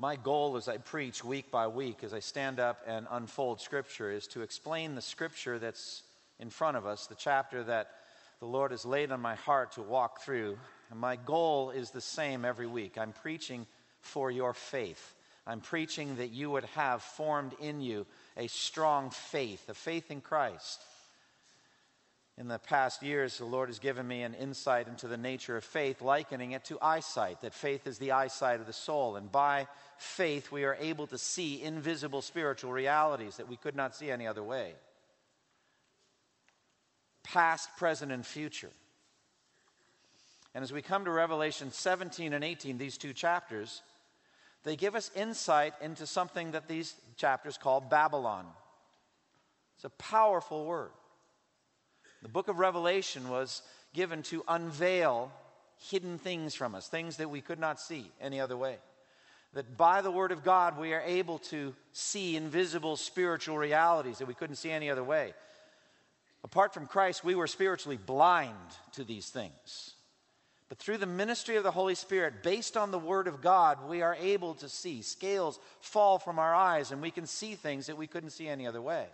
My goal as I preach week by week, as I stand up and unfold Scripture, is to explain the Scripture that's in front of us, the chapter that the Lord has laid on my heart to walk through. And my goal is the same every week. I'm preaching for your faith. I'm preaching that you would have formed in you a strong faith, a faith in Christ. In the past years, the Lord has given me an insight into the nature of faith, likening it to eyesight, that faith is the eyesight of the soul. And by faith, we are able to see invisible spiritual realities that we could not see any other way past, present, and future. And as we come to Revelation 17 and 18, these two chapters, they give us insight into something that these chapters call Babylon. It's a powerful word. The book of Revelation was given to unveil hidden things from us, things that we could not see any other way. That by the Word of God, we are able to see invisible spiritual realities that we couldn't see any other way. Apart from Christ, we were spiritually blind to these things. But through the ministry of the Holy Spirit, based on the Word of God, we are able to see. Scales fall from our eyes, and we can see things that we couldn't see any other way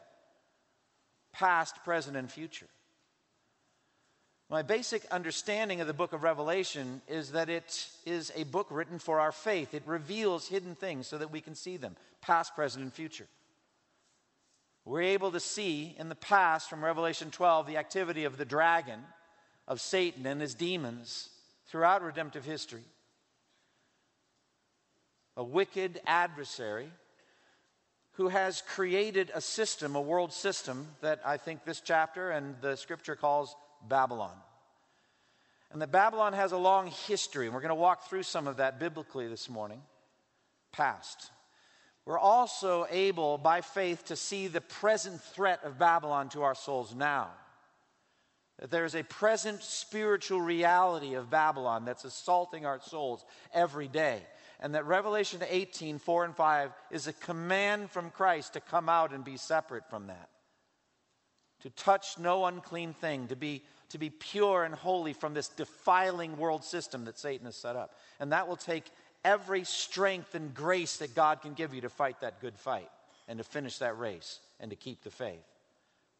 past, present, and future. My basic understanding of the book of Revelation is that it is a book written for our faith. It reveals hidden things so that we can see them, past, present, and future. We're able to see in the past from Revelation 12 the activity of the dragon, of Satan and his demons throughout redemptive history. A wicked adversary who has created a system, a world system, that I think this chapter and the scripture calls Babylon. And that Babylon has a long history, and we're going to walk through some of that biblically this morning, past. We're also able, by faith, to see the present threat of Babylon to our souls now. That there's a present spiritual reality of Babylon that's assaulting our souls every day. And that Revelation 18, 4 and 5 is a command from Christ to come out and be separate from that. To touch no unclean thing, to be to be pure and holy from this defiling world system that Satan has set up. And that will take every strength and grace that God can give you to fight that good fight and to finish that race and to keep the faith.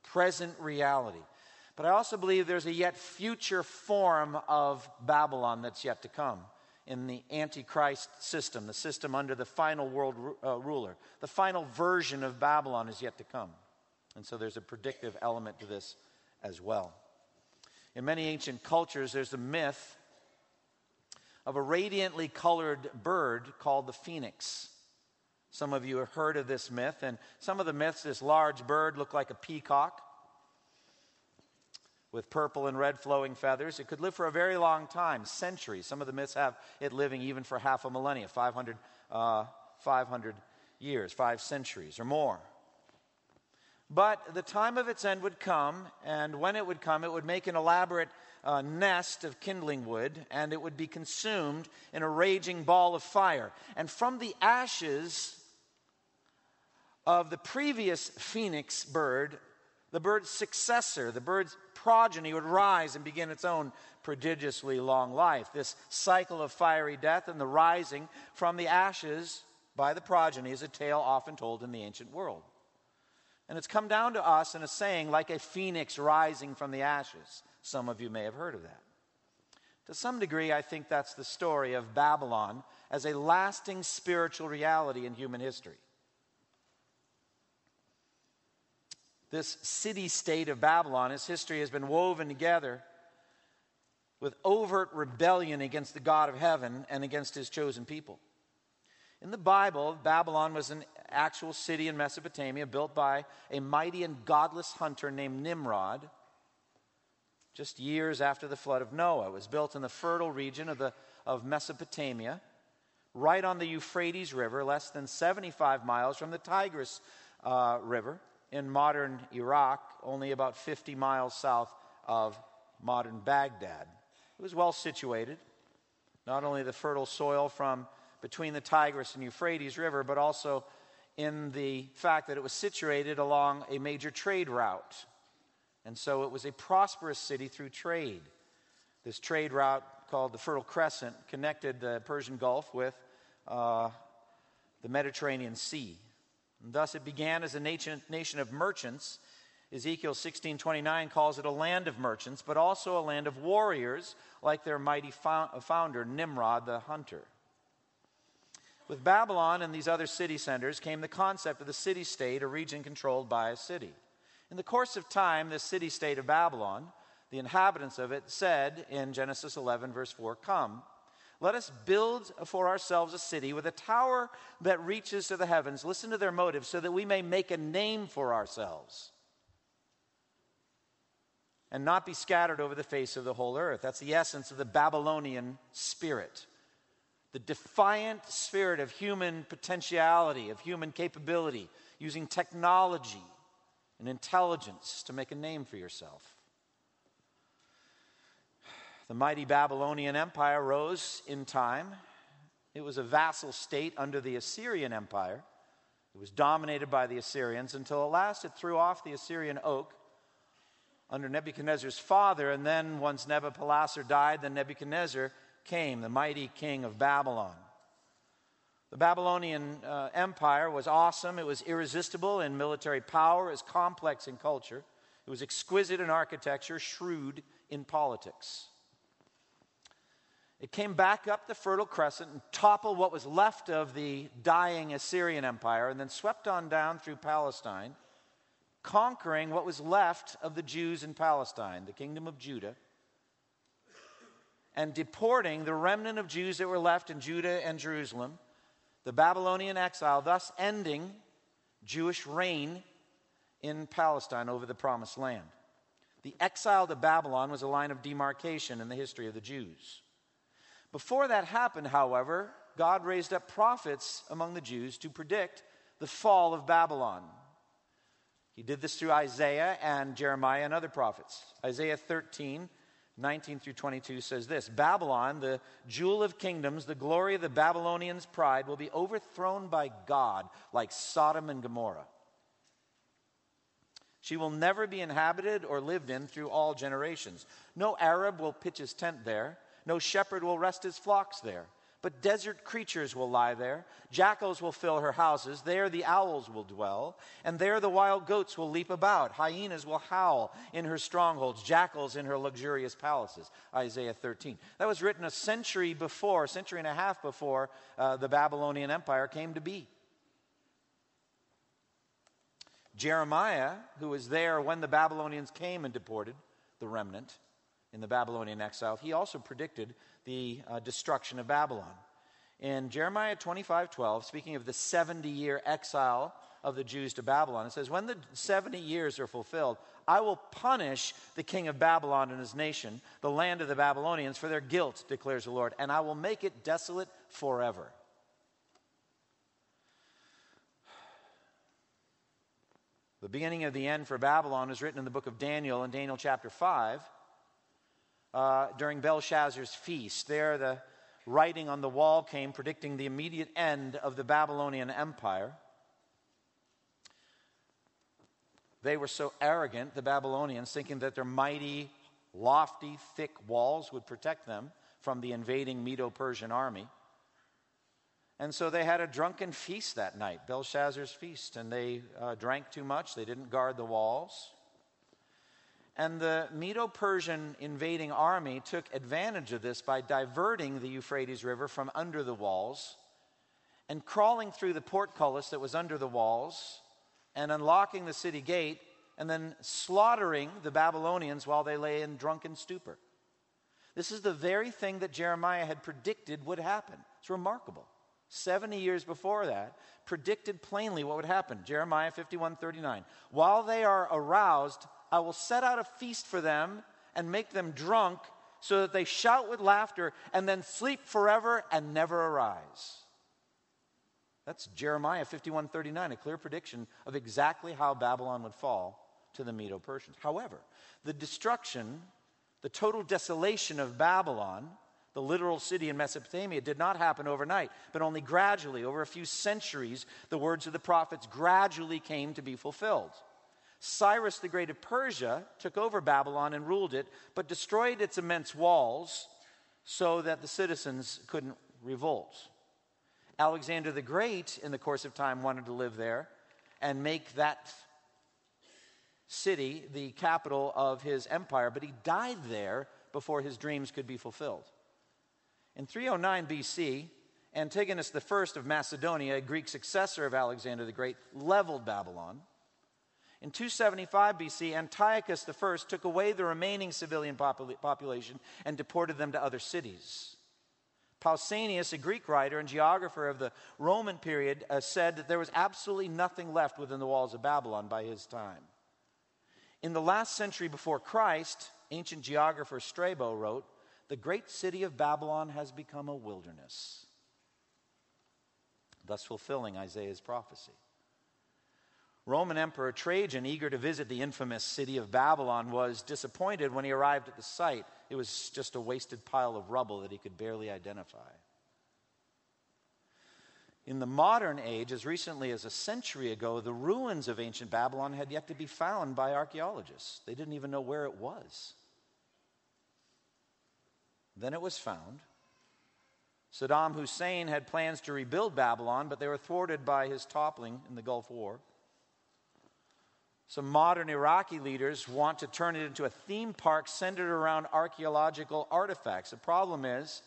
Present reality. But I also believe there's a yet future form of Babylon that's yet to come in the Antichrist system, the system under the final world uh, ruler. The final version of Babylon is yet to come. And so there's a predictive element to this as well. In many ancient cultures, there's a myth of a radiantly colored bird called the phoenix. Some of you have heard of this myth, and some of the myths, this large bird looked like a peacock with purple and red flowing feathers. It could live for a very long time, centuries. Some of the myths have it living even for half a millennia, 500, uh, 500 years, five centuries or more. But the time of its end would come, and when it would come, it would make an elaborate uh, nest of kindling wood, and it would be consumed in a raging ball of fire. And from the ashes of the previous phoenix bird, the bird's successor, the bird's progeny, would rise and begin its own prodigiously long life. This cycle of fiery death and the rising from the ashes by the progeny is a tale often told in the ancient world. And it's come down to us in a saying like a phoenix rising from the ashes. Some of you may have heard of that. To some degree, I think that's the story of Babylon as a lasting spiritual reality in human history. This city state of Babylon, its history has been woven together with overt rebellion against the God of heaven and against his chosen people. In the Bible, Babylon was an actual city in Mesopotamia built by a mighty and godless hunter named Nimrod just years after the flood of Noah. It was built in the fertile region of, the, of Mesopotamia, right on the Euphrates River, less than 75 miles from the Tigris uh, River in modern Iraq, only about 50 miles south of modern Baghdad. It was well situated, not only the fertile soil from between the Tigris and Euphrates River, but also in the fact that it was situated along a major trade route. And so it was a prosperous city through trade. This trade route, called the Fertile Crescent, connected the Persian Gulf with uh, the Mediterranean Sea. And thus it began as a nation, nation of merchants. Ezekiel 16:29 calls it a land of merchants, but also a land of warriors, like their mighty founder Nimrod the hunter. With Babylon and these other city centers came the concept of the city state, a region controlled by a city. In the course of time, this city state of Babylon, the inhabitants of it said in Genesis 11, verse 4, Come, let us build for ourselves a city with a tower that reaches to the heavens. Listen to their motives, so that we may make a name for ourselves and not be scattered over the face of the whole earth. That's the essence of the Babylonian spirit the defiant spirit of human potentiality, of human capability, using technology and intelligence to make a name for yourself. The mighty Babylonian Empire rose in time. It was a vassal state under the Assyrian Empire. It was dominated by the Assyrians until at last it threw off the Assyrian oak under Nebuchadnezzar's father. And then, once Nebuchadnezzar died, then Nebuchadnezzar came, the mighty king of Babylon. The Babylonian uh, Empire was awesome. It was irresistible in military power, it was complex in culture, it was exquisite in architecture, shrewd in politics. It came back up the Fertile Crescent and toppled what was left of the dying Assyrian Empire, and then swept on down through Palestine, conquering what was left of the Jews in Palestine, the kingdom of Judah, and deporting the remnant of Jews that were left in Judah and Jerusalem, the Babylonian exile, thus ending Jewish reign in Palestine over the promised land. The exile to Babylon was a line of demarcation in the history of the Jews. Before that happened, however, God raised up prophets among the Jews to predict the fall of Babylon. He did this through Isaiah and Jeremiah and other prophets. Isaiah 13 19 through 22 says this Babylon, the jewel of kingdoms, the glory of the Babylonians' pride, will be overthrown by God like Sodom and Gomorrah. She will never be inhabited or lived in through all generations. No Arab will pitch his tent there, no shepherd will rest his flocks there. But desert creatures will lie there. Jackals will fill her houses. There the owls will dwell. And there the wild goats will leap about. Hyenas will howl in her strongholds. Jackals in her luxurious palaces. Isaiah 13. That was written a century before, a century and a half before uh, the Babylonian Empire came to be. Jeremiah, who was there when the Babylonians came and deported the remnant in the Babylonian exile, he also predicted the uh, destruction of Babylon. In Jeremiah 25 12, speaking of the 70 year exile of the Jews to Babylon, it says, When the 70 years are fulfilled, I will punish the king of Babylon and his nation, the land of the Babylonians, for their guilt, declares the Lord, and I will make it desolate forever. The beginning of the end for Babylon is written in the book of Daniel in Daniel chapter 5 uh, during Belshazzar's feast. There, the writing on the wall came predicting the immediate end of the Babylonian Empire. They were so arrogant, the Babylonians, thinking that their mighty, lofty, thick walls would protect them from the invading Medo Persian army. And so they had a drunken feast that night, Belshazzar's feast, and they uh, drank too much. They didn't guard the walls. And the Medo Persian invading army took advantage of this by diverting the Euphrates River from under the walls and crawling through the portcullis that was under the walls and unlocking the city gate and then slaughtering the Babylonians while they lay in drunken stupor. This is the very thing that Jeremiah had predicted would happen. It's remarkable. 70 years before that, predicted plainly what would happen. Jeremiah 51 39. While they are aroused, I will set out a feast for them and make them drunk so that they shout with laughter and then sleep forever and never arise. That's Jeremiah 51:39, a clear prediction of exactly how Babylon would fall to the Medo-Persians. However, the destruction, the total desolation of Babylon, the literal city in Mesopotamia, did not happen overnight, but only gradually. Over a few centuries, the words of the prophets gradually came to be fulfilled. Cyrus the Great of Persia took over Babylon and ruled it, but destroyed its immense walls so that the citizens couldn't revolt. Alexander the Great, in the course of time, wanted to live there and make that city the capital of his empire, but he died there before his dreams could be fulfilled. In 309 BC, Antigonus I of Macedonia, a Greek successor of Alexander the Great, leveled Babylon. In 275 BC, Antiochus I took away the remaining civilian popul- population and deported them to other cities. Pausanias, a Greek writer and geographer of the Roman period, uh, said that there was absolutely nothing left within the walls of Babylon by his time. In the last century before Christ, ancient geographer Strabo wrote, The great city of Babylon has become a wilderness, thus fulfilling Isaiah's prophecy. Roman Emperor Trajan, eager to visit the infamous city of Babylon, was disappointed when he arrived at the site. It was just a wasted pile of rubble that he could barely identify. In the modern age, as recently as a century ago, the ruins of ancient Babylon had yet to be found by archaeologists. They didn't even know where it was. Then it was found. Saddam Hussein had plans to rebuild Babylon, but they were thwarted by his toppling in the Gulf War. Some modern Iraqi leaders want to turn it into a theme park centered around archaeological artifacts. The problem is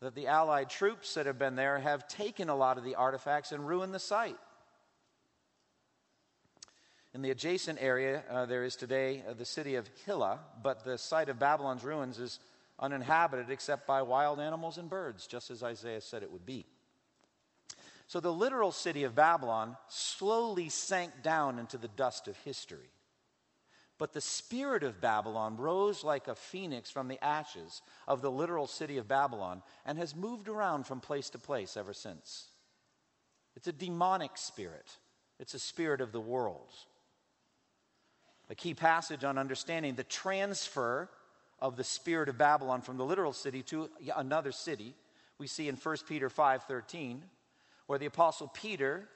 that the Allied troops that have been there have taken a lot of the artifacts and ruined the site. In the adjacent area, uh, there is today uh, the city of Hilla, but the site of Babylon's ruins is uninhabited except by wild animals and birds, just as Isaiah said it would be. So the literal city of Babylon slowly sank down into the dust of history. But the spirit of Babylon rose like a phoenix from the ashes of the literal city of Babylon and has moved around from place to place ever since. It's a demonic spirit, it's a spirit of the world. A key passage on understanding the transfer of the spirit of Babylon from the literal city to another city we see in 1 Peter 5:13 where the Apostle Peter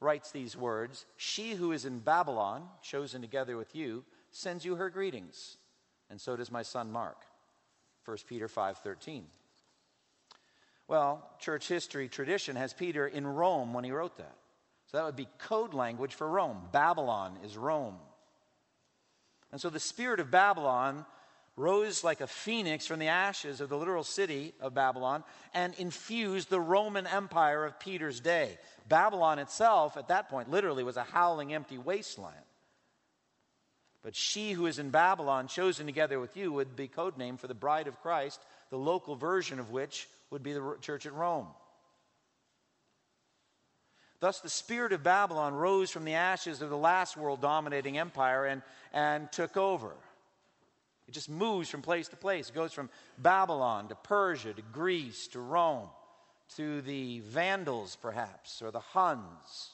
writes these words She who is in Babylon, chosen together with you, sends you her greetings. And so does my son Mark. 1 Peter 5:13. Well, church history tradition has Peter in Rome when he wrote that. So that would be code language for Rome. Babylon is Rome. And so the spirit of Babylon rose like a phoenix from the ashes of the literal city of Babylon and infused the Roman Empire of Peter's day. Babylon itself, at that point, literally was a howling empty wasteland. But she who is in Babylon, chosen together with you, would be codenamed for the bride of Christ, the local version of which would be the church at Rome. Thus, the spirit of Babylon rose from the ashes of the last world dominating empire and, and took over. It just moves from place to place. It goes from Babylon to Persia to Greece to Rome to the Vandals, perhaps, or the Huns,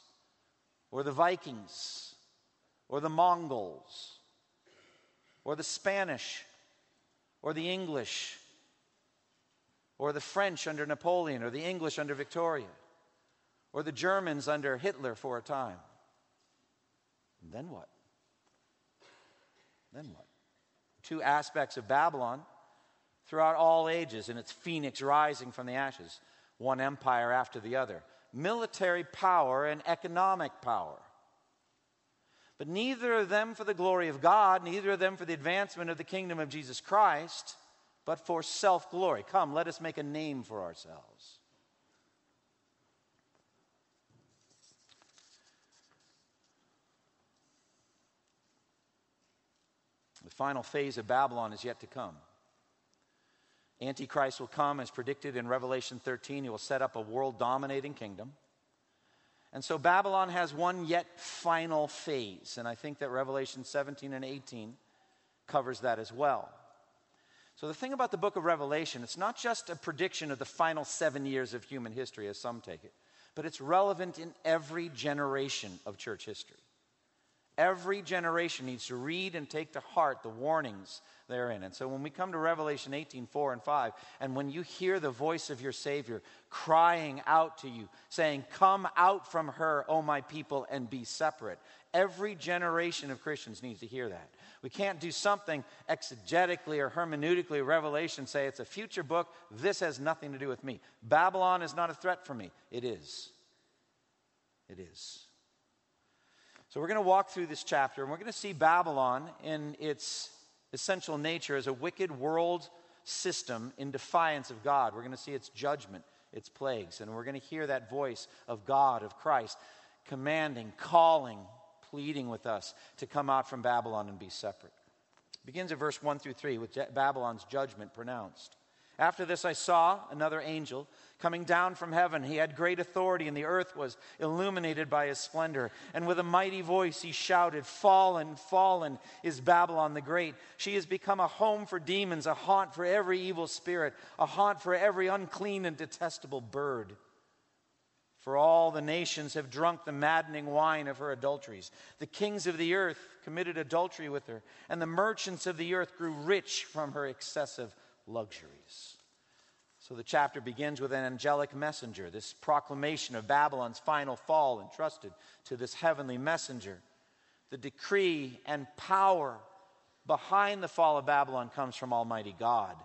or the Vikings, or the Mongols, or the Spanish, or the English, or the French under Napoleon, or the English under Victoria, or the Germans under Hitler for a time. And then what? Then what? Two aspects of Babylon throughout all ages and its phoenix rising from the ashes, one empire after the other military power and economic power. But neither of them for the glory of God, neither of them for the advancement of the kingdom of Jesus Christ, but for self glory. Come, let us make a name for ourselves. The final phase of Babylon is yet to come. Antichrist will come as predicted in Revelation 13. He will set up a world dominating kingdom. And so Babylon has one yet final phase. And I think that Revelation 17 and 18 covers that as well. So, the thing about the book of Revelation, it's not just a prediction of the final seven years of human history, as some take it, but it's relevant in every generation of church history. Every generation needs to read and take to heart the warnings therein. And so when we come to Revelation 18, 4 and 5, and when you hear the voice of your Savior crying out to you, saying, Come out from her, O my people, and be separate, every generation of Christians needs to hear that. We can't do something exegetically or hermeneutically, Revelation say it's a future book. This has nothing to do with me. Babylon is not a threat for me. It is. It is. So we're going to walk through this chapter and we're going to see Babylon in its essential nature as a wicked world system in defiance of God. We're going to see its judgment, its plagues, and we're going to hear that voice of God, of Christ, commanding, calling, pleading with us to come out from Babylon and be separate. It begins at verse 1 through 3 with Babylon's judgment pronounced. After this, I saw another angel coming down from heaven. He had great authority, and the earth was illuminated by his splendor. And with a mighty voice, he shouted, Fallen, fallen is Babylon the Great. She has become a home for demons, a haunt for every evil spirit, a haunt for every unclean and detestable bird. For all the nations have drunk the maddening wine of her adulteries. The kings of the earth committed adultery with her, and the merchants of the earth grew rich from her excessive luxuries. So the chapter begins with an angelic messenger, this proclamation of Babylon's final fall entrusted to this heavenly messenger. The decree and power behind the fall of Babylon comes from Almighty God.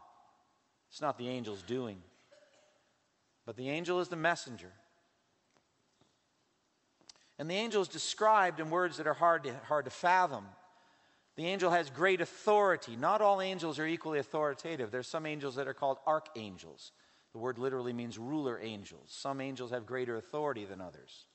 It's not the angel's doing, but the angel is the messenger. And the angel is described in words that are hard to, hard to fathom. The angel has great authority. Not all angels are equally authoritative. There's some angels that are called archangels. The word literally means ruler angels. Some angels have greater authority than others.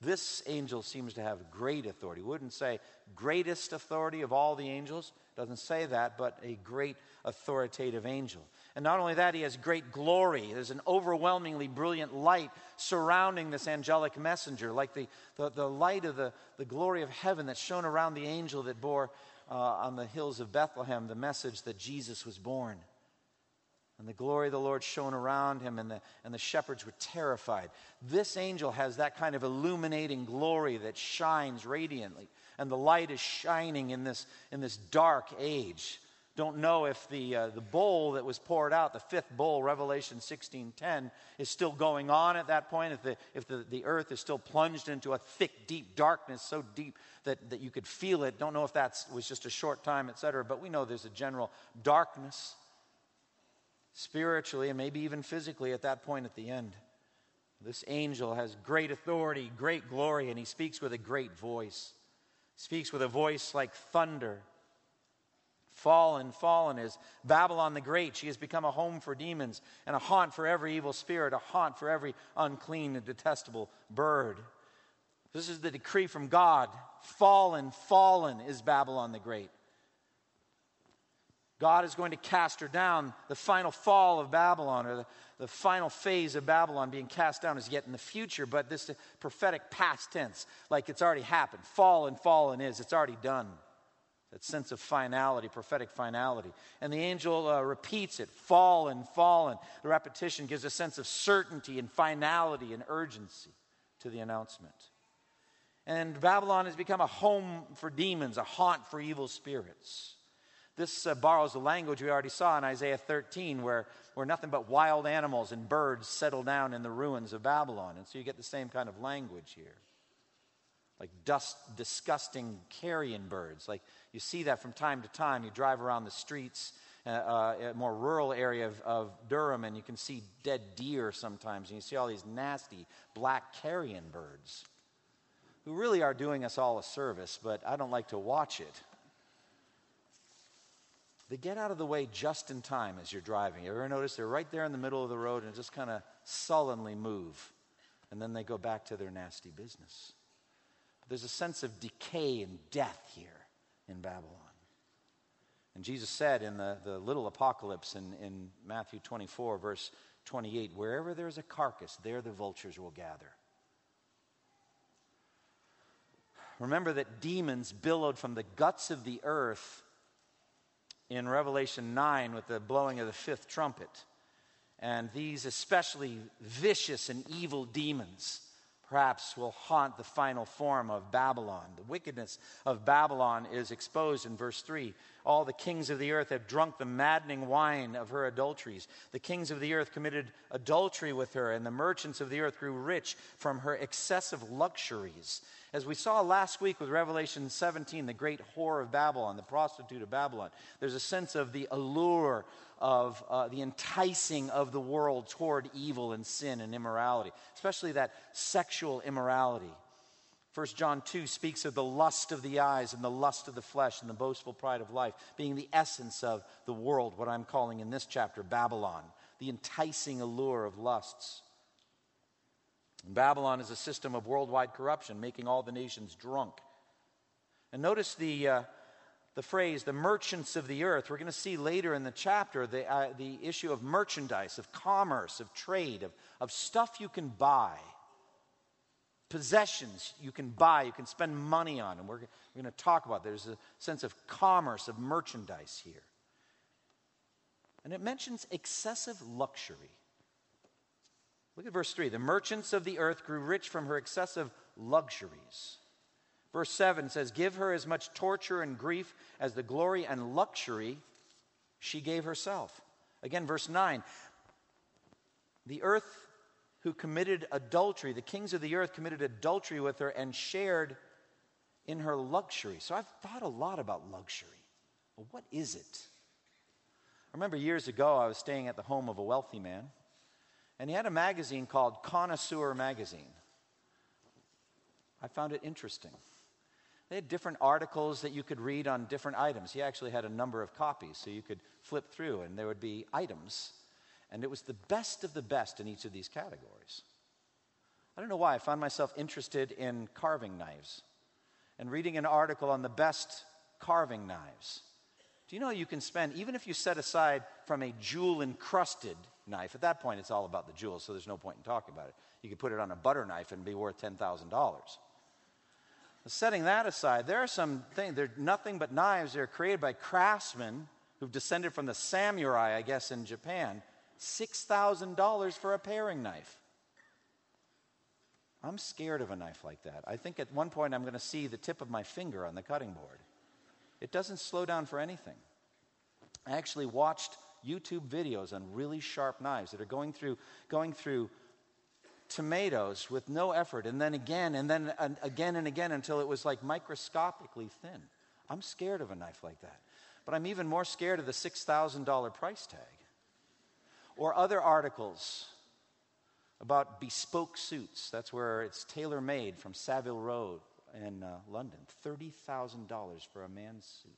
This angel seems to have great authority. Wouldn't say greatest authority of all the angels. Doesn't say that, but a great authoritative angel. And not only that, he has great glory. There's an overwhelmingly brilliant light surrounding this angelic messenger, like the, the, the light of the, the glory of heaven that shone around the angel that bore uh, on the hills of Bethlehem the message that Jesus was born. And the glory of the Lord shone around him, and the, and the shepherds were terrified. This angel has that kind of illuminating glory that shines radiantly, and the light is shining in this, in this dark age don't know if the, uh, the bowl that was poured out, the fifth bowl, Revelation 16.10, is still going on at that point, if, the, if the, the earth is still plunged into a thick, deep darkness, so deep that, that you could feel it. Don't know if that was just a short time, etc., but we know there's a general darkness spiritually and maybe even physically at that point at the end. This angel has great authority, great glory, and he speaks with a great voice. He speaks with a voice like thunder Fallen, fallen is Babylon the Great. She has become a home for demons and a haunt for every evil spirit, a haunt for every unclean and detestable bird. This is the decree from God. Fallen, fallen is Babylon the Great. God is going to cast her down. The final fall of Babylon, or the, the final phase of Babylon being cast down, is yet in the future, but this prophetic past tense, like it's already happened. Fallen, fallen is, it's already done that sense of finality, prophetic finality. And the angel uh, repeats it fallen, fallen. The repetition gives a sense of certainty and finality and urgency to the announcement. And Babylon has become a home for demons, a haunt for evil spirits. This uh, borrows the language we already saw in Isaiah 13, where, where nothing but wild animals and birds settle down in the ruins of Babylon. And so you get the same kind of language here like dust, disgusting carrion birds. Like you see that from time to time. You drive around the streets, uh, uh, a more rural area of, of, Durham, and you can see dead deer sometimes, and you see all these nasty black carrion birds who really are doing us all a service, but I don't like to watch it. They get out of the way just in time as you're driving. You ever notice they're right there in the middle of the road and just kind of sullenly move, and then they go back to their nasty business. But There's a sense of decay and death here in Babylon. And Jesus said in the, the little apocalypse in, in Matthew 24, verse 28, wherever there's a carcass, there the vultures will gather. Remember that demons billowed from the guts of the earth in Revelation 9 with the blowing of the fifth trumpet. And these especially vicious and evil demons perhaps will haunt the final form of Babylon. The wickedness of Babylon is exposed in verse 3. All the kings of the earth have drunk the maddening wine of her adulteries. The kings of the earth committed adultery with her, and the merchants of the earth grew rich from her excessive luxuries. As we saw last week with Revelation 17, the great whore of Babylon, the prostitute of Babylon, there's a sense of the allure of uh, the enticing of the world toward evil and sin and immorality, especially that sexual immorality. 1 John 2 speaks of the lust of the eyes and the lust of the flesh and the boastful pride of life being the essence of the world, what I'm calling in this chapter Babylon, the enticing allure of lusts. Babylon is a system of worldwide corruption, making all the nations drunk. And notice the, uh, the phrase, the merchants of the earth. We're going to see later in the chapter the, uh, the issue of merchandise, of commerce, of trade, of, of stuff you can buy, possessions you can buy, you can spend money on. And we're, we're going to talk about There's a sense of commerce, of merchandise here. And it mentions excessive luxury. Look at verse 3. The merchants of the earth grew rich from her excessive luxuries. Verse 7 says, Give her as much torture and grief as the glory and luxury she gave herself. Again, verse 9. The earth who committed adultery, the kings of the earth committed adultery with her and shared in her luxury. So I've thought a lot about luxury. What is it? I remember years ago, I was staying at the home of a wealthy man, and he had a magazine called Connoisseur Magazine. I found it interesting. They had different articles that you could read on different items. He actually had a number of copies, so you could flip through, and there would be items. And it was the best of the best in each of these categories. I don't know why I found myself interested in carving knives and reading an article on the best carving knives. Do you know you can spend, even if you set aside from a jewel encrusted knife, at that point it's all about the jewels, so there's no point in talking about it. You could put it on a butter knife and be worth $10,000. Setting that aside, there are some things, they're nothing but knives. They're created by craftsmen who've descended from the samurai, I guess, in Japan. $6,000 for a paring knife. I'm scared of a knife like that. I think at one point I'm going to see the tip of my finger on the cutting board. It doesn't slow down for anything. I actually watched YouTube videos on really sharp knives that are going through, going through tomatoes with no effort, and then again, and then again and again until it was like microscopically thin. I'm scared of a knife like that. But I'm even more scared of the $6,000 price tag. Or other articles about bespoke suits. That's where it's tailor made from Savile Row in uh, London. $30,000 for a man's suit.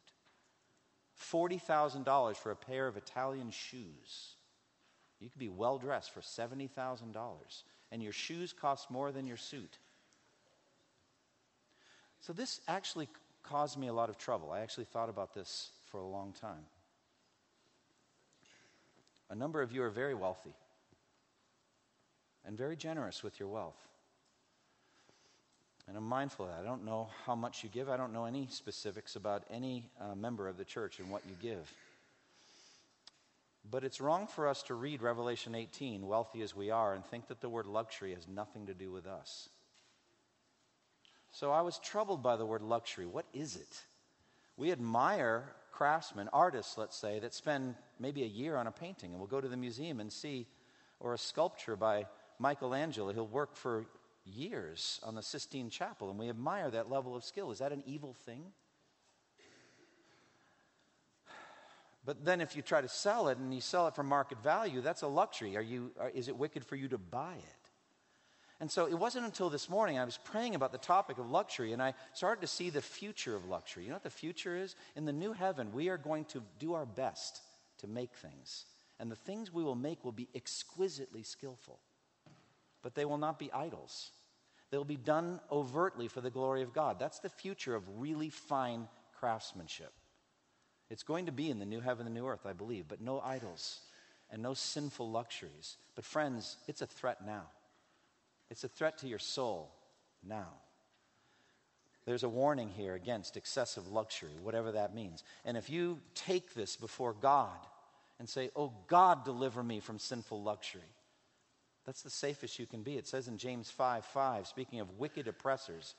$40,000 for a pair of Italian shoes. You could be well dressed for $70,000 and your shoes cost more than your suit. So, this actually caused me a lot of trouble. I actually thought about this for a long time. A number of you are very wealthy and very generous with your wealth. And I'm mindful of that. I don't know how much you give. I don't know any specifics about any uh, member of the church and what you give. But it's wrong for us to read Revelation 18, wealthy as we are, and think that the word luxury has nothing to do with us. So I was troubled by the word luxury. What is it? We admire craftsmen, artists, let's say, that spend maybe a year on a painting, and we'll go to the museum and see, or a sculpture by Michelangelo. He'll work for years on the Sistine Chapel, and we admire that level of skill. Is that an evil thing? But then if you try to sell it and you sell it for market value, that's a luxury. Are you, are, is it wicked for you to buy it? And so it wasn't until this morning I was praying about the topic of luxury and I started to see the future of luxury. You know what the future is? In the new heaven, we are going to do our best to make things. And the things we will make will be exquisitely skillful. But they will not be idols. They'll be done overtly for the glory of God. That's the future of really fine craftsmanship. It's going to be in the new heaven and the new earth, I believe, but no idols and no sinful luxuries. But, friends, it's a threat now. It's a threat to your soul now. There's a warning here against excessive luxury, whatever that means. And if you take this before God and say, Oh God, deliver me from sinful luxury. That's the safest you can be. It says in James 5 5, speaking of wicked oppressors,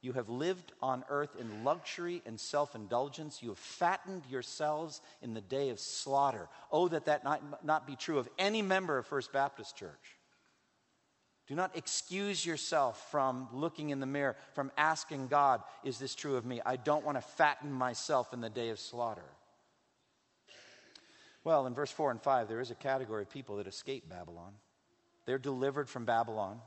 you have lived on earth in luxury and self indulgence. You have fattened yourselves in the day of slaughter. Oh, that that not, not be true of any member of First Baptist Church. Do not excuse yourself from looking in the mirror, from asking God, Is this true of me? I don't want to fatten myself in the day of slaughter. Well, in verse 4 and 5, there is a category of people that escape Babylon. They're delivered from Babylon.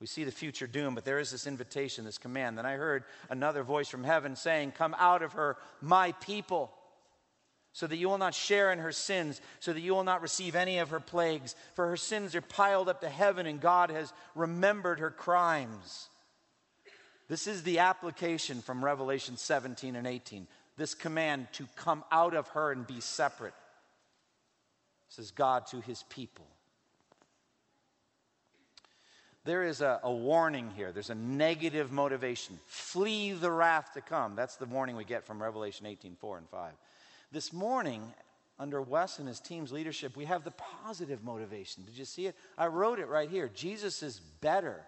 We see the future doom, but there is this invitation, this command. Then I heard another voice from heaven saying, Come out of her, my people, so that you will not share in her sins, so that you will not receive any of her plagues. For her sins are piled up to heaven, and God has remembered her crimes. This is the application from Revelation 17 and 18. This command to come out of her and be separate. Says God to his people there is a, a, warning here. There's a negative motivation. Flee the wrath to come. That's the warning we get from Revelation 18 4 and 5. This morning, under Wes and his team's leadership, we have the positive motivation. Did you see it? I wrote it right here. Jesus is better.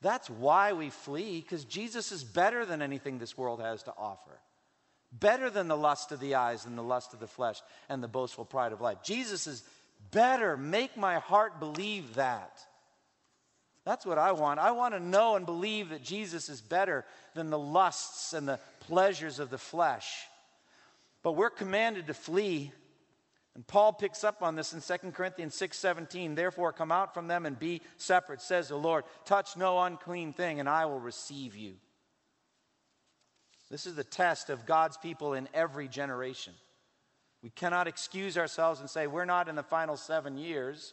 That's why we flee, because Jesus is better than anything this world has to offer. Better than the lust of the eyes and the lust of the flesh and the boastful pride of life. Jesus is better. Make my heart believe that. That's what I want. I want to know and believe that Jesus is better than the lusts and the pleasures of the flesh. But we're commanded to flee. And Paul picks up on this in 2 Corinthians 6:17. Therefore come out from them and be separate, says the Lord. Touch no unclean thing and I will receive you. This is the test of God's people in every generation. We cannot excuse ourselves and say, we're not in the final seven years,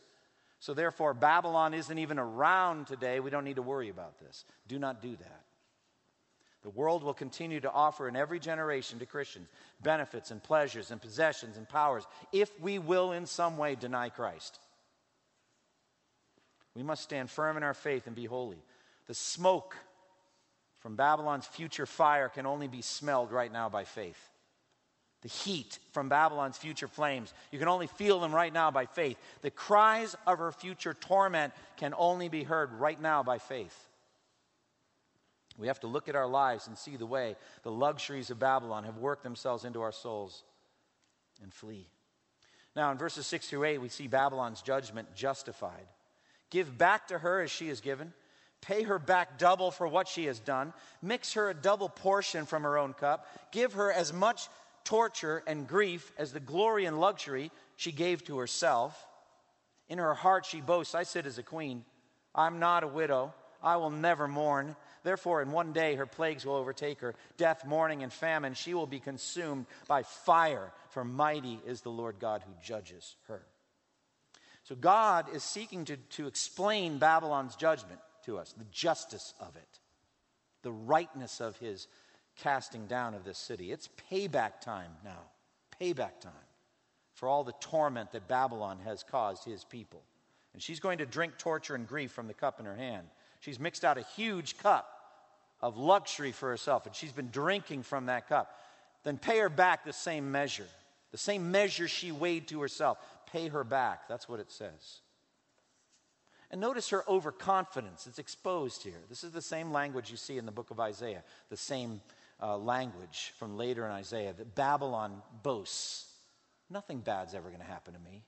so therefore Babylon isn't even around today. We don't need to worry about this. Do not do that. The world will continue to offer in every generation to Christians benefits and pleasures and possessions and powers if we will in some way deny Christ. We must stand firm in our faith and be holy. The smoke from Babylon's future fire can only be smelled right now by faith the heat from Babylon's future flames. You can only feel them right now by faith. The cries of her future torment can only be heard right now by faith. We have to look at our lives and see the way the luxuries of Babylon have worked themselves into our souls and flee. Now, in verses 6 through 8, we see Babylon's judgment justified. Give back to her as she is given. Pay her back double for what she has done. Mix her a double portion from her own cup. Give her as much torture and grief as the glory and luxury she gave to herself. In her heart, she boasts, I sit as a queen. I'm not a widow. I will never mourn. Therefore, in one day her plagues will overtake her death, mourning, and famine. She will be consumed by fire, for mighty is the Lord God who judges her. So, God is seeking to, to explain Babylon's judgment to us, the justice of it, the rightness of his casting down of this city. It's payback time now. Payback time for all the torment that Babylon has caused his people. And she's going to drink torture and grief from the cup in her hand. She's mixed out a huge cup of luxury for herself, and she's been drinking from that cup. Then pay her back the same measure. The same measure she weighed to herself. Pay her back. That's what it says. And notice her overconfidence. It's exposed here. This is the same language you see in the book of Isaiah, the same uh, language from later in Isaiah that Babylon boasts nothing bad's ever going to happen to me.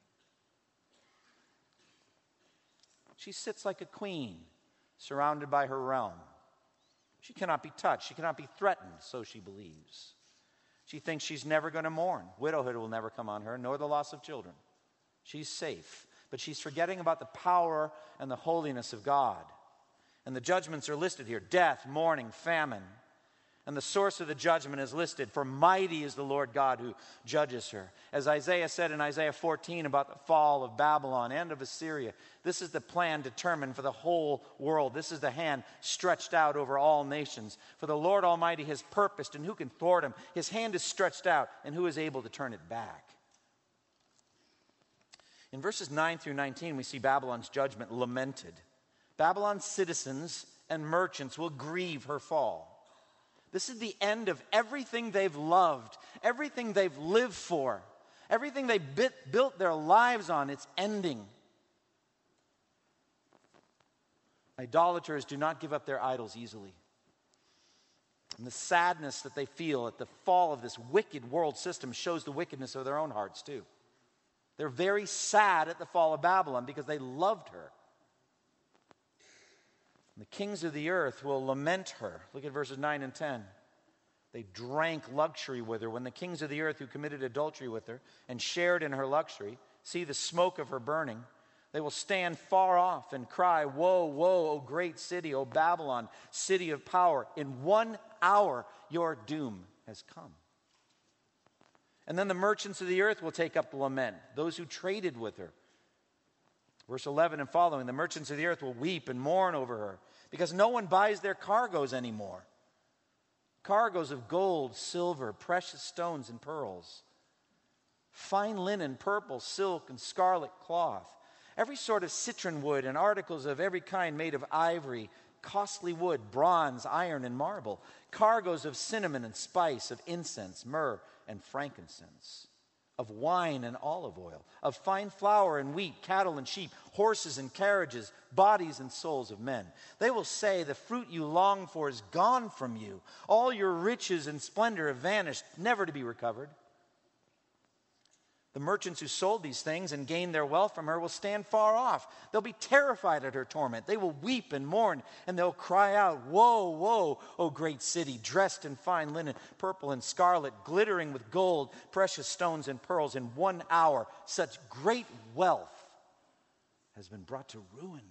She sits like a queen, surrounded by her realm. She cannot be touched, she cannot be threatened, so she believes. She thinks she's never going to mourn. Widowhood will never come on her, nor the loss of children. She's safe, but she's forgetting about the power and the holiness of God. And the judgments are listed here death, mourning, famine. And the source of the judgment is listed For mighty is the Lord God who judges her. As Isaiah said in Isaiah 14 about the fall of Babylon and of Assyria, this is the plan determined for the whole world. This is the hand stretched out over all nations. For the Lord Almighty has purposed, and who can thwart him? His hand is stretched out, and who is able to turn it back? In verses 9 through 19, we see Babylon's judgment lamented. Babylon's citizens and merchants will grieve her fall. This is the end of everything they've loved, everything they've lived for, everything they bit, built their lives on. It's ending. Idolaters do not give up their idols easily. And the sadness that they feel at the fall of this wicked world system shows the wickedness of their own hearts, too. They're very sad at the fall of Babylon because they loved her. And the kings of the earth will lament her. Look at verses 9 and 10. They drank luxury with her. When the kings of the earth who committed adultery with her and shared in her luxury see the smoke of her burning, they will stand far off and cry, Woe, woe, O great city, O Babylon, city of power. In one hour your doom has come. And then the merchants of the earth will take up lament, those who traded with her. Verse 11 and following the merchants of the earth will weep and mourn over her because no one buys their cargoes anymore. Cargoes of gold, silver, precious stones, and pearls, fine linen, purple, silk, and scarlet cloth, every sort of citron wood, and articles of every kind made of ivory, costly wood, bronze, iron, and marble, cargoes of cinnamon and spice, of incense, myrrh, and frankincense of wine and olive oil, of fine flour and wheat, cattle and sheep, horses and carriages, bodies and souls of men. They will say, The fruit you long for is gone from you. All your riches and splendor have vanished, never to be recovered. The merchants who sold these things and gained their wealth from her will stand far off. They'll be terrified at her torment. They will weep and mourn, and they'll cry out, Woe, woe, O great city, dressed in fine linen, purple and scarlet, glittering with gold, precious stones, and pearls. In one hour, such great wealth has been brought to ruin.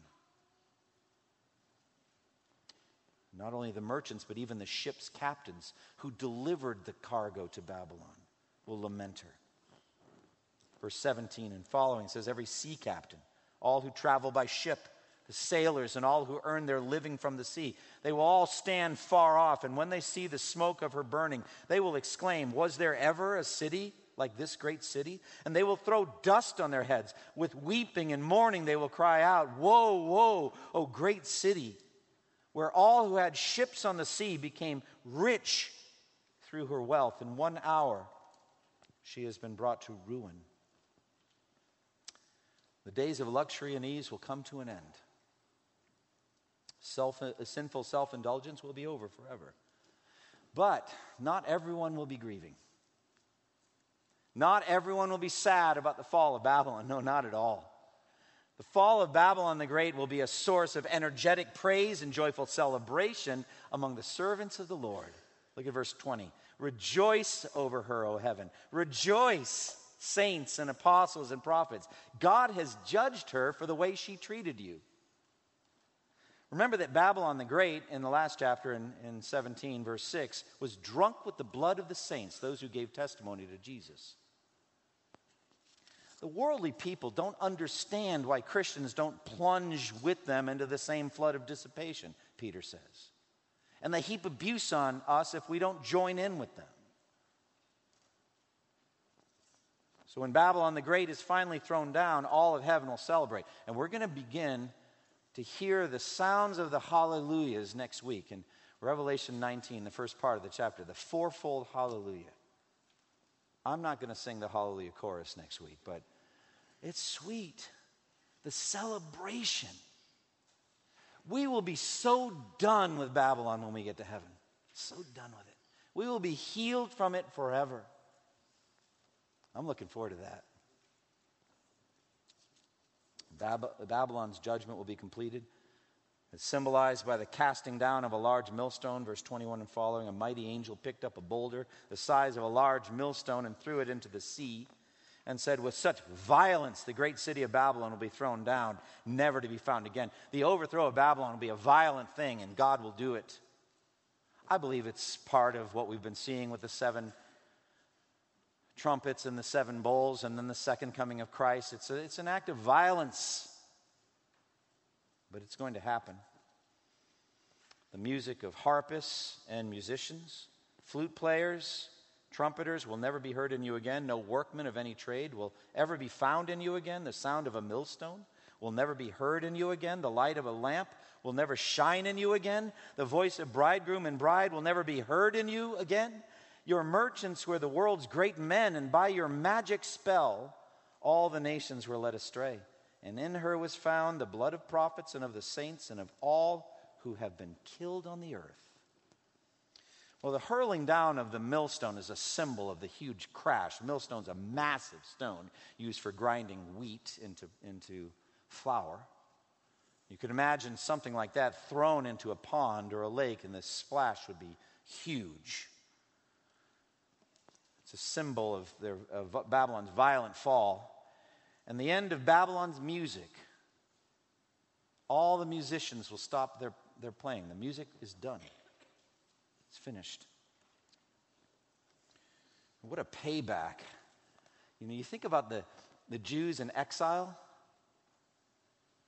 Not only the merchants, but even the ship's captains who delivered the cargo to Babylon will lament her verse 17 and following says, Every sea captain, all who travel by ship, the sailors, and all who earn their living from the sea, they will all stand far off. And when they see the smoke of her burning, they will exclaim, Was there ever a city like this great city? And they will throw dust on their heads. With weeping and mourning, they will cry out, Woe, woe, O great city, where all who had ships on the sea became rich through her wealth. In one hour, she has been brought to ruin. The days of luxury and ease will come to an end. Self, uh, sinful self indulgence will be over forever. But not everyone will be grieving. Not everyone will be sad about the fall of Babylon. No, not at all. The fall of Babylon the Great will be a source of energetic praise and joyful celebration among the servants of the Lord. Look at verse 20. Rejoice over her, O heaven. Rejoice saints and apostles and prophets. God has judged her for the way she treated you. Remember that Babylon the Great, in the last chapter in, in 17, verse 6, was drunk with the blood of the saints, those who gave testimony to Jesus. The worldly people don't understand why Christians don't plunge with them into the same flood of dissipation, Peter says. And they heap abuse on us if we don't join in with them. So when Babylon the Great is finally thrown down, all of heaven will celebrate. And we're going to begin to hear the sounds of the hallelujahs next week in Revelation 19, the first part of the chapter, the fourfold hallelujah. I'm not going to sing the hallelujah chorus next week, but it's sweet. The celebration. We will be so done with Babylon when we get to heaven. So done with it. We will be healed from it forever. I'm looking forward to that. Bab- Babylon's judgment will be completed. It's symbolized by the casting down of a large millstone, verse 21 and following. A mighty angel picked up a boulder the size of a large millstone and threw it into the sea and said, With such violence, the great city of Babylon will be thrown down, never to be found again. The overthrow of Babylon will be a violent thing, and God will do it. I believe it's part of what we've been seeing with the seven trumpets and the seven bowls and then the second coming of Christ. It's, a, it's an act of violence, but it's going to happen. The music of harpists and musicians, flute players, trumpeters will never be heard in you again. No workman of any trade will ever be found in you again. The sound of a millstone will never be heard in you again. The light of a lamp will never shine in you again. The voice of bridegroom and bride will never be heard in you again. Your merchants were the world's great men, and by your magic spell, all the nations were led astray. And in her was found the blood of prophets and of the saints and of all who have been killed on the earth. Well, the hurling down of the millstone is a symbol of the huge crash. Millstone's a massive stone used for grinding wheat into, into flour. You could imagine something like that thrown into a pond or a lake, and the splash would be huge. It's a symbol of, their, of Babylon's violent fall and the end of Babylon's music. All the musicians will stop their, their playing. The music is done, it's finished. What a payback. You know, you think about the, the Jews in exile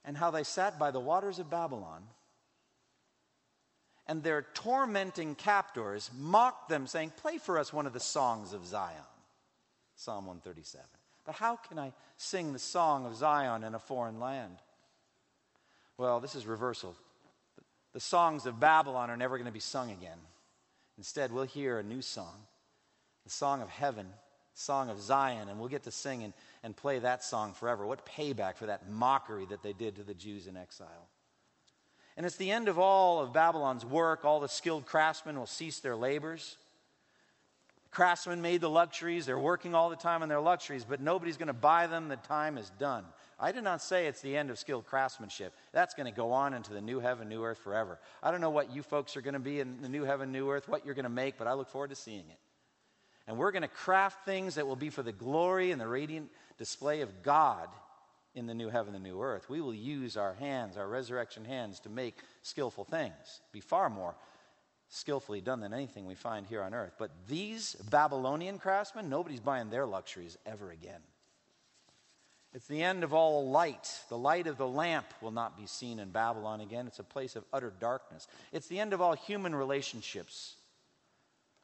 and how they sat by the waters of Babylon, and their tormenting captors mocked them, saying, Play for us one of the songs of Zion. Psalm 137. But how can I sing the song of Zion in a foreign land? Well, this is reversal. The songs of Babylon are never going to be sung again. Instead, we'll hear a new song, the song of heaven, song of Zion, and we'll get to sing and, and play that song forever. What payback for that mockery that they did to the Jews in exile. And it's the end of all of Babylon's work. All the skilled craftsmen will cease their labors. Craftsmen made the luxuries. They're working all the time on their luxuries, but nobody's going to buy them. The time is done. I did not say it's the end of skilled craftsmanship. That's going to go on into the new heaven, new earth forever. I don't know what you folks are going to be in the new heaven, new earth, what you're going to make, but I look forward to seeing it. And we're going to craft things that will be for the glory and the radiant display of God in the new heaven and new earth. We will use our hands, our resurrection hands, to make skillful things, be far more skillfully done than anything we find here on earth. But these Babylonian craftsmen, nobody's buying their luxuries ever again. It's the end of all light. The light of the lamp will not be seen in Babylon again. It's a place of utter darkness. It's the end of all human relationships.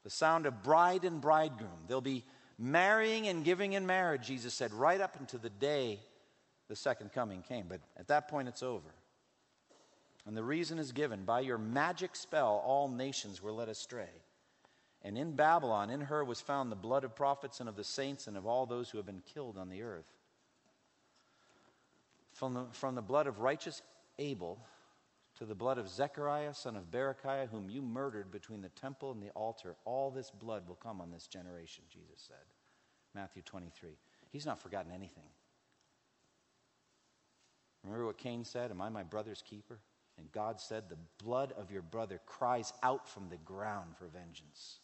The sound of bride and bridegroom. They'll be marrying and giving in marriage, Jesus said, right up until the day the second coming came. But at that point, it's over. And the reason is given by your magic spell, all nations were led astray. And in Babylon, in her was found the blood of prophets and of the saints and of all those who have been killed on the earth. From the, from the blood of righteous Abel to the blood of Zechariah, son of Berechiah, whom you murdered between the temple and the altar, all this blood will come on this generation, Jesus said. Matthew 23. He's not forgotten anything. Remember what Cain said? Am I my brother's keeper? And God said, The blood of your brother cries out from the ground for vengeance.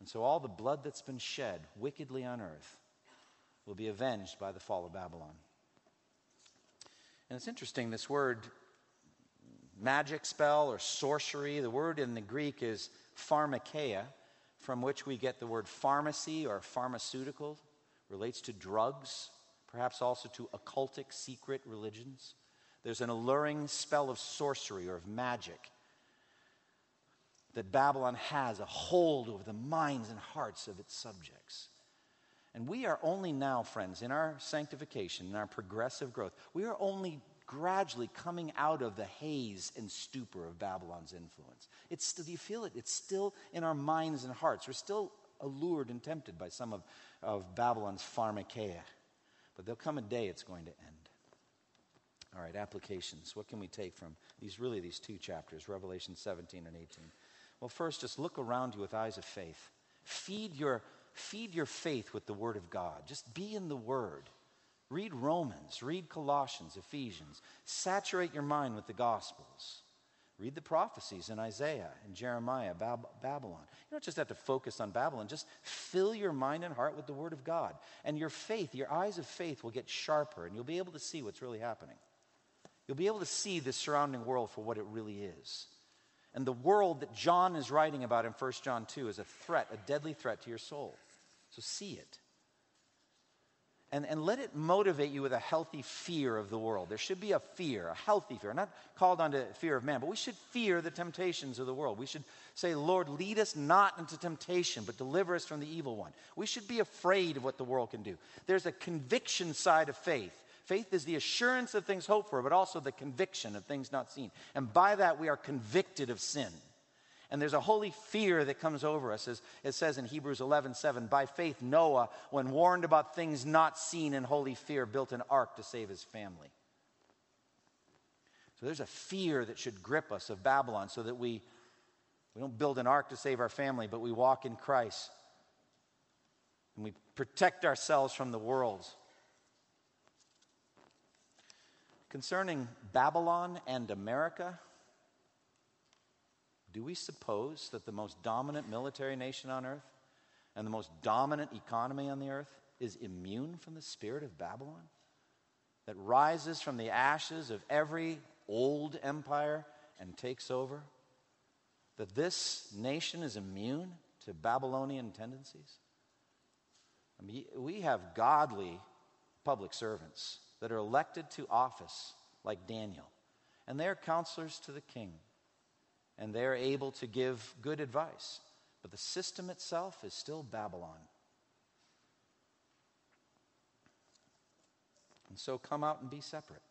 And so all the blood that's been shed wickedly on earth will be avenged by the fall of Babylon. And it's interesting, this word magic spell or sorcery, the word in the Greek is pharmakeia, from which we get the word pharmacy or pharmaceutical, relates to drugs, perhaps also to occultic secret religions. There's an alluring spell of sorcery or of magic that Babylon has a hold over the minds and hearts of its subjects. And we are only now, friends, in our sanctification, in our progressive growth, we are only gradually coming out of the haze and stupor of Babylon's influence. It's still, do you feel it? It's still in our minds and hearts. We're still allured and tempted by some of, of Babylon's pharmakeia. But there'll come a day it's going to end. All right, applications. What can we take from these really these two chapters, Revelation 17 and 18? Well, first, just look around you with eyes of faith. Feed your, feed your faith with the Word of God. Just be in the Word. Read Romans, read Colossians, Ephesians. Saturate your mind with the Gospels. Read the prophecies in Isaiah and Jeremiah, Bab- Babylon. You don't just have to focus on Babylon, just fill your mind and heart with the Word of God. And your faith, your eyes of faith will get sharper, and you'll be able to see what's really happening. You'll be able to see the surrounding world for what it really is. And the world that John is writing about in 1 John 2 is a threat, a deadly threat to your soul. So see it. And, and let it motivate you with a healthy fear of the world. There should be a fear, a healthy fear. not called on to fear of man, but we should fear the temptations of the world. We should say, Lord, lead us not into temptation, but deliver us from the evil one. We should be afraid of what the world can do. There's a conviction side of faith Faith is the assurance of things hoped for, but also the conviction of things not seen. And by that, we are convicted of sin. And there's a holy fear that comes over us. As it says in Hebrews 11 7, by faith, Noah, when warned about things not seen in holy fear, built an ark to save his family. So there's a fear that should grip us of Babylon so that we, we don't build an ark to save our family, but we walk in Christ. And we protect ourselves from the world. Concerning Babylon and America, do we suppose that the most dominant military nation on earth and the most dominant economy on the earth is immune from the spirit of Babylon? That rises from the ashes of every old empire and takes over? That this nation is immune to Babylonian tendencies? I mean, we have godly public servants that are elected to office, like Daniel, and they are counselors to the king and they're able to give good advice. But the system itself is still Babylon. And so come out and be separate.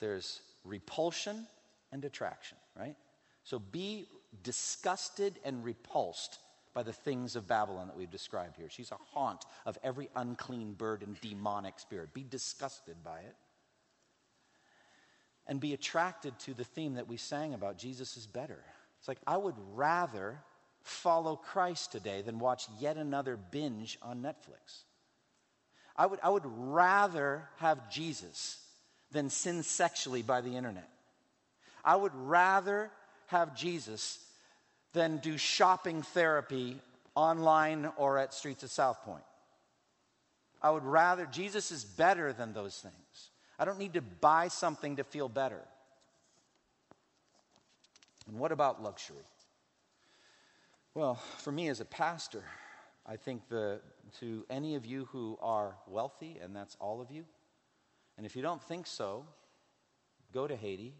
There's repulsion and attraction, right? So be disgusted and repulsed by the things of Babylon that we've described here. She's a haunt of every unclean bird and demonic spirit. Be disgusted by it and be attracted to the theme that we sang about Jesus is better. It's like, I would rather follow Christ today than watch yet another binge on Netflix. I would, I would rather have Jesus than sin sexually by the internet. I would rather have Jesus than do shopping therapy online or at Streets of South Point. I would rather, Jesus is better than those things. I don't need to buy something to feel better. And what about luxury? Well, for me as a pastor, I think the, to any of you who are wealthy, and that's all of you, and if you don't think so, go to Haiti,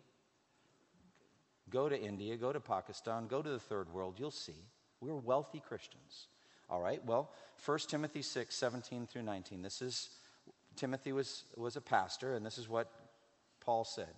go to India, go to Pakistan, go to the third world, you'll see. We're wealthy Christians. All right, well, 1 Timothy 6, 17 through 19. This is Timothy was, was a pastor, and this is what Paul said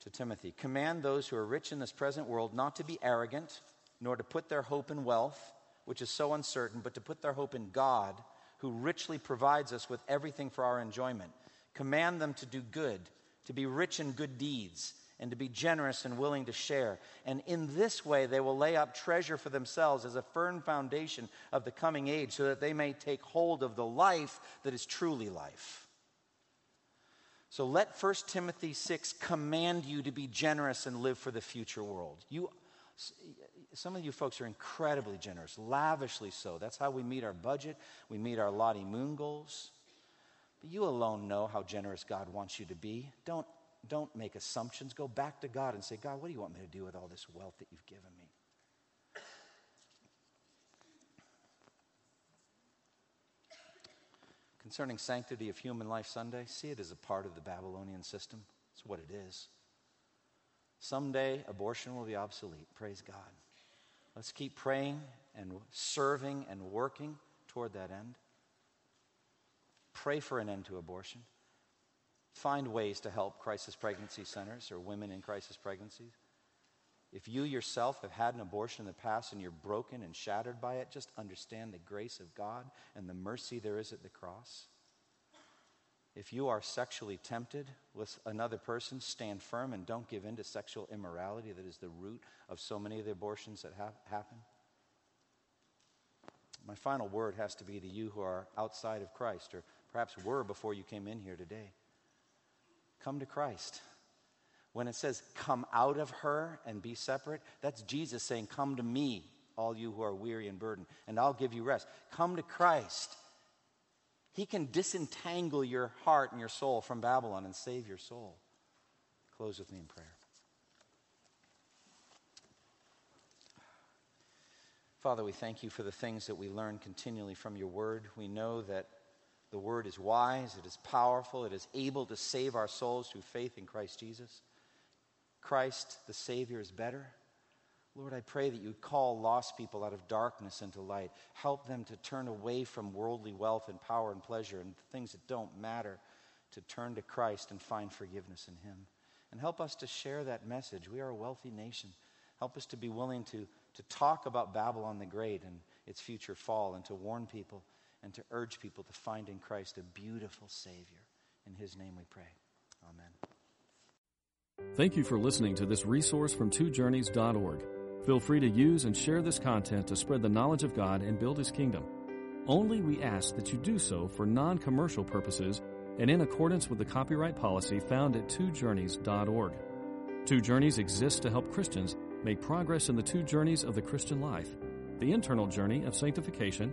to Timothy Command those who are rich in this present world not to be arrogant, nor to put their hope in wealth, which is so uncertain, but to put their hope in God, who richly provides us with everything for our enjoyment. Command them to do good, to be rich in good deeds and to be generous and willing to share. And in this way, they will lay up treasure for themselves as a firm foundation of the coming age, so that they may take hold of the life that is truly life. So let 1 Timothy 6 command you to be generous and live for the future world. You, some of you folks are incredibly generous, lavishly so. That's how we meet our budget, we meet our Lottie Moon goals. But you alone know how generous God wants you to be. Don't don't make assumptions. Go back to God and say, God, what do you want me to do with all this wealth that you've given me? Concerning Sanctity of Human Life Sunday, see it as a part of the Babylonian system. It's what it is. Someday, abortion will be obsolete. Praise God. Let's keep praying and serving and working toward that end. Pray for an end to abortion. Find ways to help crisis pregnancy centers or women in crisis pregnancies. If you yourself have had an abortion in the past and you're broken and shattered by it, just understand the grace of God and the mercy there is at the cross. If you are sexually tempted with another person, stand firm and don't give in to sexual immorality that is the root of so many of the abortions that have happen. My final word has to be to you who are outside of Christ, or perhaps were before you came in here today. Come to Christ. When it says, come out of her and be separate, that's Jesus saying, Come to me, all you who are weary and burdened, and I'll give you rest. Come to Christ. He can disentangle your heart and your soul from Babylon and save your soul. Close with me in prayer. Father, we thank you for the things that we learn continually from your word. We know that the word is wise, it is powerful, it is able to save our souls through faith in Christ Jesus. Christ, the Savior, is better. Lord, I pray that you call lost people out of darkness into light. Help them to turn away from worldly wealth and power and pleasure and things that don't matter, to turn to Christ and find forgiveness in Him. And help us to share that message. We are a wealthy nation. Help us to be willing to, to talk about Babylon the Great and its future fall and to warn people and to urge people to find in Christ a beautiful Savior. In His name we pray. Amen. Thank you for listening to this resource from twojourneys.org. Feel free to use and share this content to spread the knowledge of God and build His kingdom. Only we ask that you do so for non commercial purposes and in accordance with the copyright policy found at twojourneys.org. Two Journeys exists to help Christians make progress in the two journeys of the Christian life the internal journey of sanctification